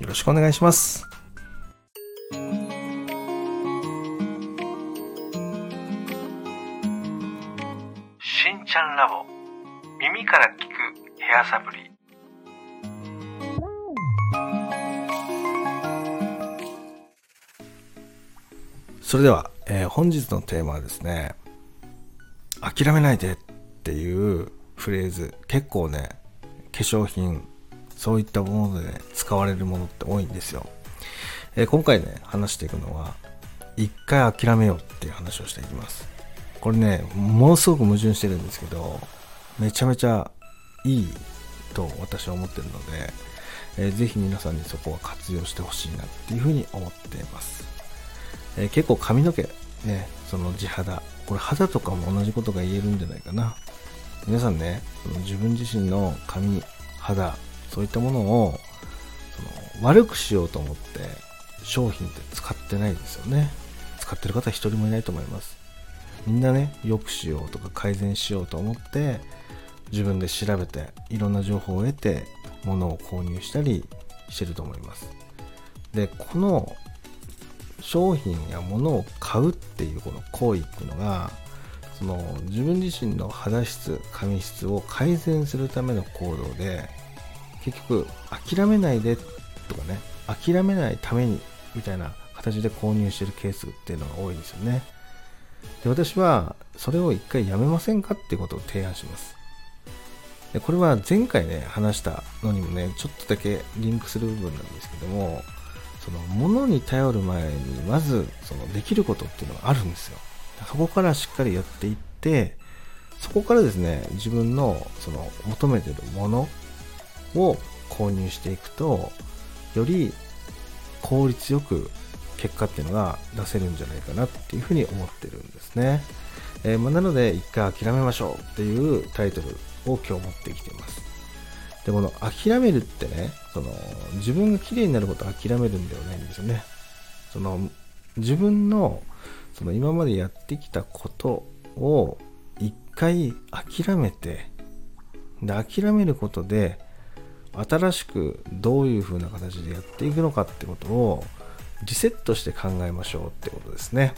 よろしくお願いします。しんちゃんラボ。耳から聞くヘアサプリ。それでは、えー本日のテーマはですね諦めないでっていうフレーズ。結構ね化粧品そういったもので、ね、使われるものって多いんですよ、えー今回ね話していくのは一回諦めようっていう話をしていきます。これねものすごく矛盾してるんですけどめちゃめちゃいいと私は思ってるので、えーぜひ皆さんにそこは活用してほしいなっていうふうに思っています。えー結構髪の毛ねその地肌これ肌とかも同じことが言えるんじゃないかな。皆さんね自分自身の髪肌そういったものをその悪くしようと思って商品って使ってないですよね。使ってる方一人もいないと思います。みんなね良くしようとか改善しようと思って自分で調べていろんな情報を得て物を購入したりしてると思います。でこの商品や物を買うっていうこの行為っていうのがその自分自身の肌質髪質を改善するための行動で結局諦めないでとかね諦めないためにみたいな形で購入してるケースっていうのが多いんですよね。で私はそれを一回やめませんかっていうことを提案します。でこれは前回ね話したのにもねちょっとだけリンクする部分なんですけどもその物に頼る前にまずそのできることっていうのがあるんですよ。そこからしっかりやっていってそこからですね自分のその求めてるものを購入していくとより効率よく結果っていうのが出せるんじゃないかなっていうふうに思ってるんですね、えーまあなので一回諦めましょうっていうタイトルを今日持ってきています。でこの諦めるってねその自分が綺麗になることを諦めるんではないんですよね。その自分のその今までやってきたことを一回諦めてで諦めることで新しくどういう風な形でやっていくのかってことをリセットして考えましょうってことですね。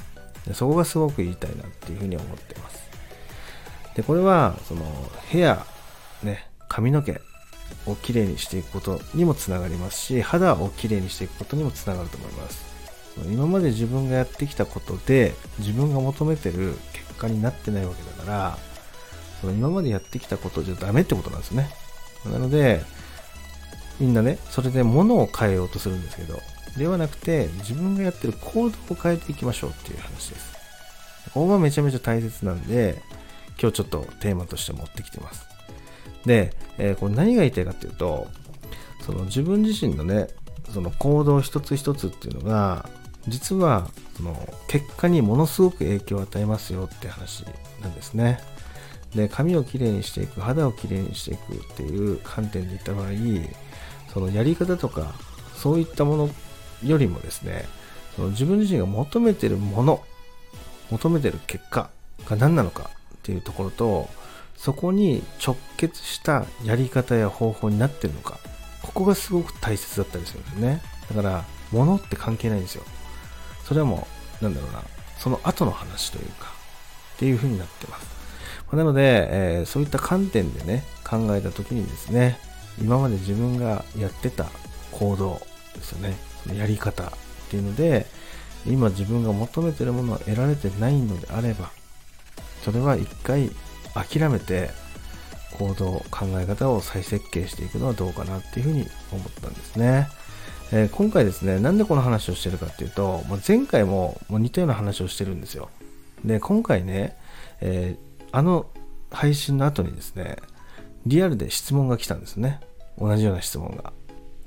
でそこがすごく言いたいなっていうふうに思ってます。でこれはそのヘアね髪の毛をきれいにしていくことにもつながりますし肌をきれいにしていくことにもつながると思います。その今まで自分がやってきたことで自分が求めてる結果になってないわけだからその今までやってきたことじゃダメってことなんですね。なのでみんなねそれで物を変えようとするんですけどではなくて自分がやってる行動を変えていきましょうっていう話です。ここがめちゃめちゃ大切なんで今日ちょっとテーマとして持ってきてます。で、えーこれ何が言いたいかっていうとその自分自身のねその行動一つ一つっていうのが実はその結果にものすごく影響を与えますよって話なんですね。で髪をきれいにしていく肌をきれいにしていくっていう観点で言った場合そのやり方とかそういったものよりもですねその自分自身が求めてるもの求めてる結果が何なのかっていうところとそこに直結したやり方や方法になってるのかここがすごく大切だったりするんですよね。だから物って関係ないんですよ。それはもうなんだろうなその後の話というかっていう風になってます。なので、えーそういった観点でね考えた時にですね今まで自分がやってた行動ですよね。そのやり方っていうので今自分が求めてるものを得られてないのであればそれは一回諦めて行動考え方を再設計していくのはどうかなっていうふうに思ったんですね、えー今回ですねなんでこの話をしてるかっていうとまあ前回ももう似たような話をしてるんですよ。で今回ね、えーあの配信の後にですねリアルで質問が来たんですね同じような質問が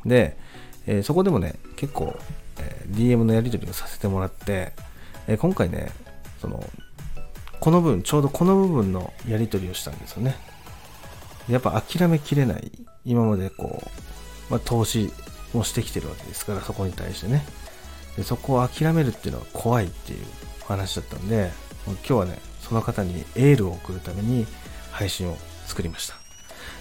で、えー、そこでもね、結構、えー、DM のやり取りをさせてもらって、え今回ね、その、この部分、ちょうどこの部分のやり取りをしたんですよね。やっぱ諦めきれない、今までこう、まあ、投資をしてきてるわけですから、そこに対してね。でそこを諦めるっていうのは怖いっていう話だったんで、今日はね、その方にエールを送るために配信を作りました。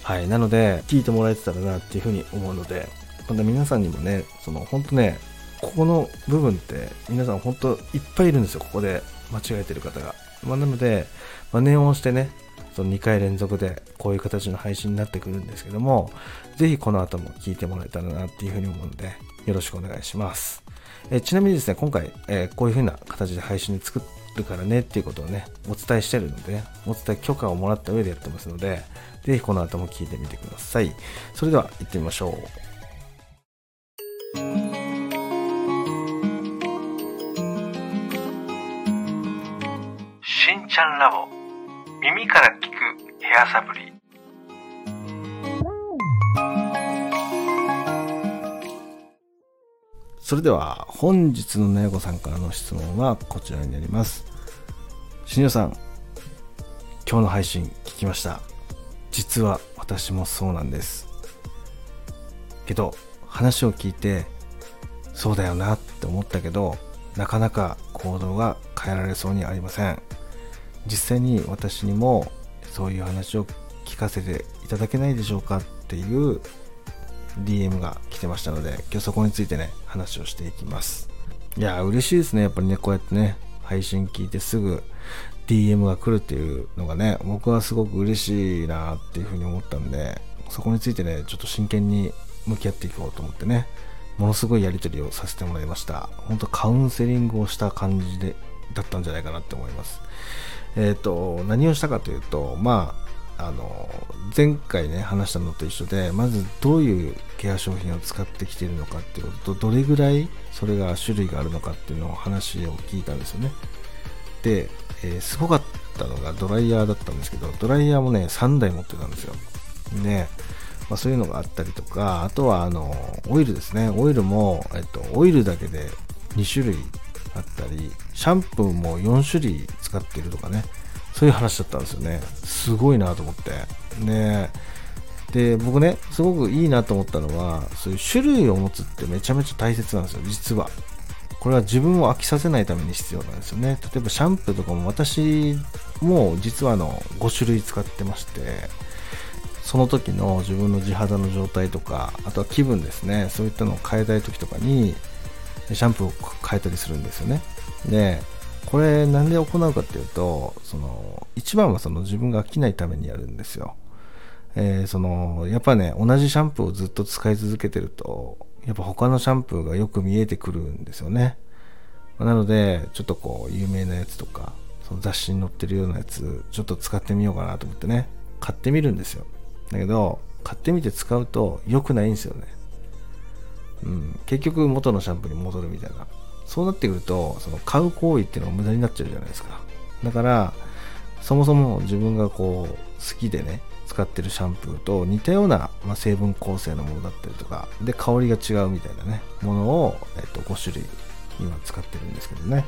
はい。なので、聞いてもらえてたらなっていうふうに思うので、今度皆さんにもね、その本当ね、ここの部分って皆さん本当いっぱいいるんですよ、ここで間違えてる方が。まあ、なので、まあ、念を押してね、その2回連続でこういう形の配信になってくるんですけども、ぜひこの後も聞いてもらえたらなっていうふうに思うので、よろしくお願いします。えちなみにですね、今回、えー、こういう風な形で配信に作るからねっていうことをね、お伝えしてるので、ね、お伝え許可をもらった上でやってますので、ぜひこの後も聞いてみてください。それでは行ってみましょう。しんちゃんラボ耳から聞くヘアサプリそれでは本日のねごさんからの質問はこちらになります。しんさん、今日の配信聞きました。実は私もそうなんです。けど話を聞いてそうだよなって思ったけどなかなか行動が変えられそうにありません。実際に私にもそういう話を聞かせていただけないでしょうかっていう DM が来てましたので、今日そこについてね、話をしていきます。いや、嬉しいですね。やっぱりね、こうやってね、配信聞いてすぐ DM が来るっていうのがね、僕はすごく嬉しいなっていうふうに思ったんで、そこについてね、ちょっと真剣に向き合っていこうと思ってね、ものすごいやり取りをさせてもらいました。本当カウンセリングをした感じで、だったんじゃないかなって思います。えっ、ー、と、何をしたかというと、まあ、あの前回ね話したのと一緒でまずどういうケア商品を使ってきているのかっていうこととどれぐらいそれが種類があるのかっていうのを話を聞いたんですよね、えー、すごかったのがドライヤーだったんですけどドライヤーもね3台持ってたんですよねまあ、そういうのがあったりとかあとはあのオイルですねオイルも、えっと、オイルだけで2種類あったりシャンプーも4種類使ってるとかねそういう話だったんですよね。すごいなと思って。ねで、僕ね、すごくいいなと思ったのは、そういう種類を持つってめちゃめちゃ大切なんですよ、実は。これは自分を飽きさせないために必要なんですよね。例えばシャンプーとかも私も実はあの5種類使ってまして、その時の自分の地肌の状態とか、あとは気分ですね、そういったのを変えたい時とかに、シャンプーを変えたりするんですよね。で、これなんで行うかっていうと、その、一番はその自分が飽きないためにやるんですよ。えー、その、やっぱね、同じシャンプーをずっと使い続けてると、やっぱ他のシャンプーがよく見えてくるんですよね。なので、ちょっとこう、有名なやつとか、その雑誌に載ってるようなやつ、ちょっと使ってみようかなと思ってね、買ってみるんですよ。だけど、買ってみて使うと良くないんですよね。うん、結局元のシャンプーに戻るみたいなそうなってくると、その買う行為っていうのが無駄になっちゃうじゃないですか。だから、そもそも自分がこう、好きでね、使ってるシャンプーと似たような、まあ、成分構成のものだったりとか、で、香りが違うみたいなね、ものを、えっと、5種類今使ってるんですけどね、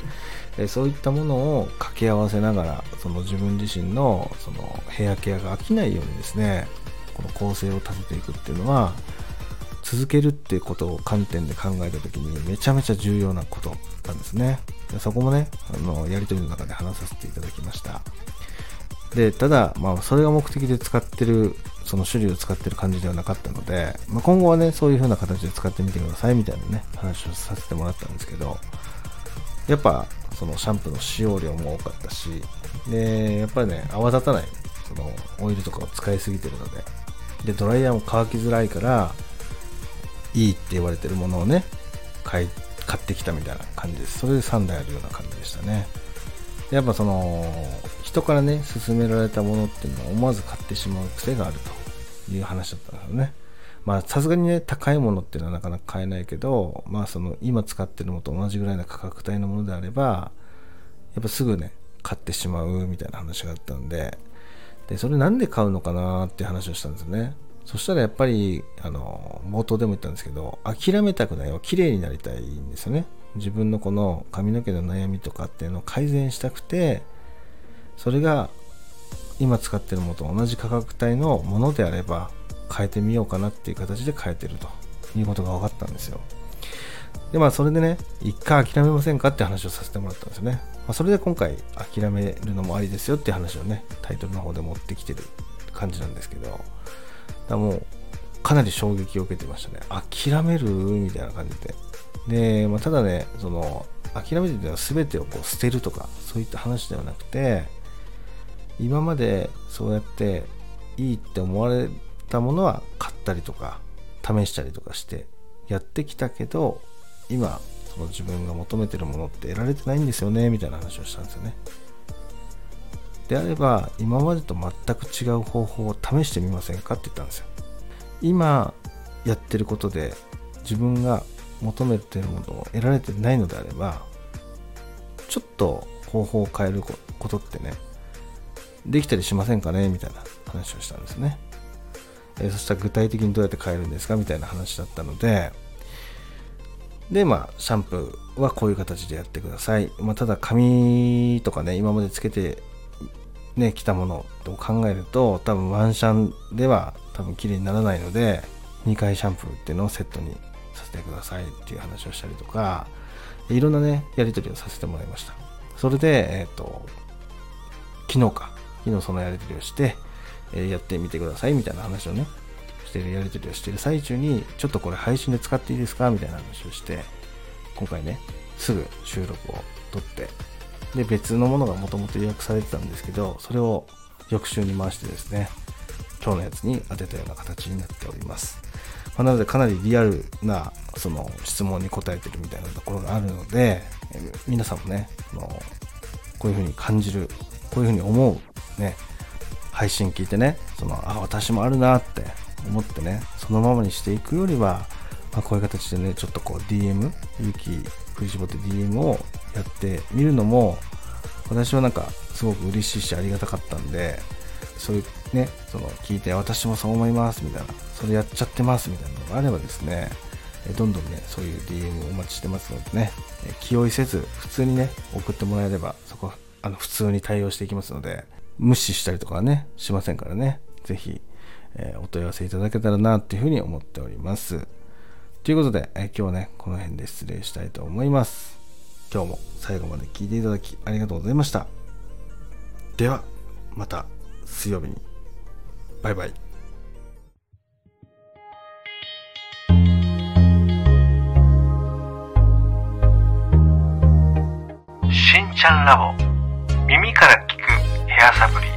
えそういったものを掛け合わせながら、その自分自身のそのヘアケアが飽きないようにですね、この構成を立てていくっていうのは、続けるっていうことを観点で考えた時にめちゃめちゃ重要なことなんですね。そこもね、あの、やりとりの中で話させていただきました。で、ただ、まあ、それが目的で使ってる、その種類を使ってる感じではなかったので、まあ、今後はね、そういう風な形で使ってみてくださいみたいなね、話をさせてもらったんですけど、やっぱ、そのシャンプーの使用量も多かったし、で、やっぱりね、泡立たない、その、オイルとかを使いすぎてるので、で、ドライヤーも乾きづらいから、いいって言われてるものをね買い買ってきたみたいな感じです。それで3台あるような感じでしたね。やっぱその人からね勧められたものっていうのは思わず買ってしまう癖があるという話だったんですよね。まあさすがにね高いものっていうのはなかなか買えないけどまあその今使ってるのと同じぐらいの価格帯のものであればやっぱすぐね買ってしまうみたいな話があったんででそれなんで買うのかなっていう話をしたんですよね。そしたらやっぱりあの冒頭でも言ったんですけど諦めたくないは綺麗になりたいんですよね。自分のこの髪の毛の悩みとかっていうのを改善したくてそれが今使ってるものと同じ価格帯のものであれば変えてみようかなっていう形で変えてるということが分かったんですよ。でまあそれでね一回諦めませんかって話をさせてもらったんですよね、まあ、それで今回諦めるのもありですよって話をねタイトルの方で持ってきてる感じなんですけどだもうかなり衝撃を受けてましたね。諦める？みたいな感じで。で、まあ、ただねその諦めてるのは全てをこう捨てるとかそういった話ではなくて今までそうやっていいって思われたものは買ったりとか試したりとかしてやってきたけど今その自分が求めてるものって得られてないんですよねみたいな話をしたんですよね。であれば今までと全く違う方法を試してみませんかって言ったんですよ。今やってることで自分が求めてるものを得られてないのであればちょっと方法を変えることってねできたりしませんかね？みたいな話をしたんですね、えー、そしたら具体的にどうやって変えるんですか？みたいな話だったのででまあシャンプーはこういう形でやってください、まあ、ただ髪とかね今までつけてねきたものと考えると多分ワンシャンでは多分綺麗にならないので2回シャンプーっていうのをセットにさせてくださいっていう話をしたりとかいろんなねやり取りをさせてもらいました。それでえっ、ー、と昨日か。昨日そのやり取りをして、えー、やってみてくださいみたいな話をねしてるやり取りをしてる最中にちょっとこれ配信で使っていいですか？みたいな話をして今回ねすぐ収録を撮ってで別のものがもともと予約されてたんですけどそれを翌週に回してですね今日のやつに当てたような形になっております、まあ、なのでかなりリアルなその質問に答えてるみたいなところがあるので皆さんもねのこういう風に感じるこういう風に思うね配信聞いてねそのあ私もあるなって思ってねそのままにしていくよりは、まあ、こういう形でねちょっとこう DM 勇気振り絞って DM をやってみるのも私はなんかすごく嬉しいしありがたかったんでそういうねその聞いて私もそう思いますみたいなそれやっちゃってますみたいなのがあればですねどんどんねそういう DM をお待ちしてますのでね気負いせず普通にね送ってもらえればそこあの普通に対応していきますので無視したりとかはねしませんからね是非えー、お問い合わせいただけたらなっていうふうに思っております。ということで、えー、今日はね、この辺で失礼したいと思います。今日も最後まで聞いていただきありがとうございました。では、また水曜日に。バイバイ。しんちゃんラボ耳から聞くヘアサプリ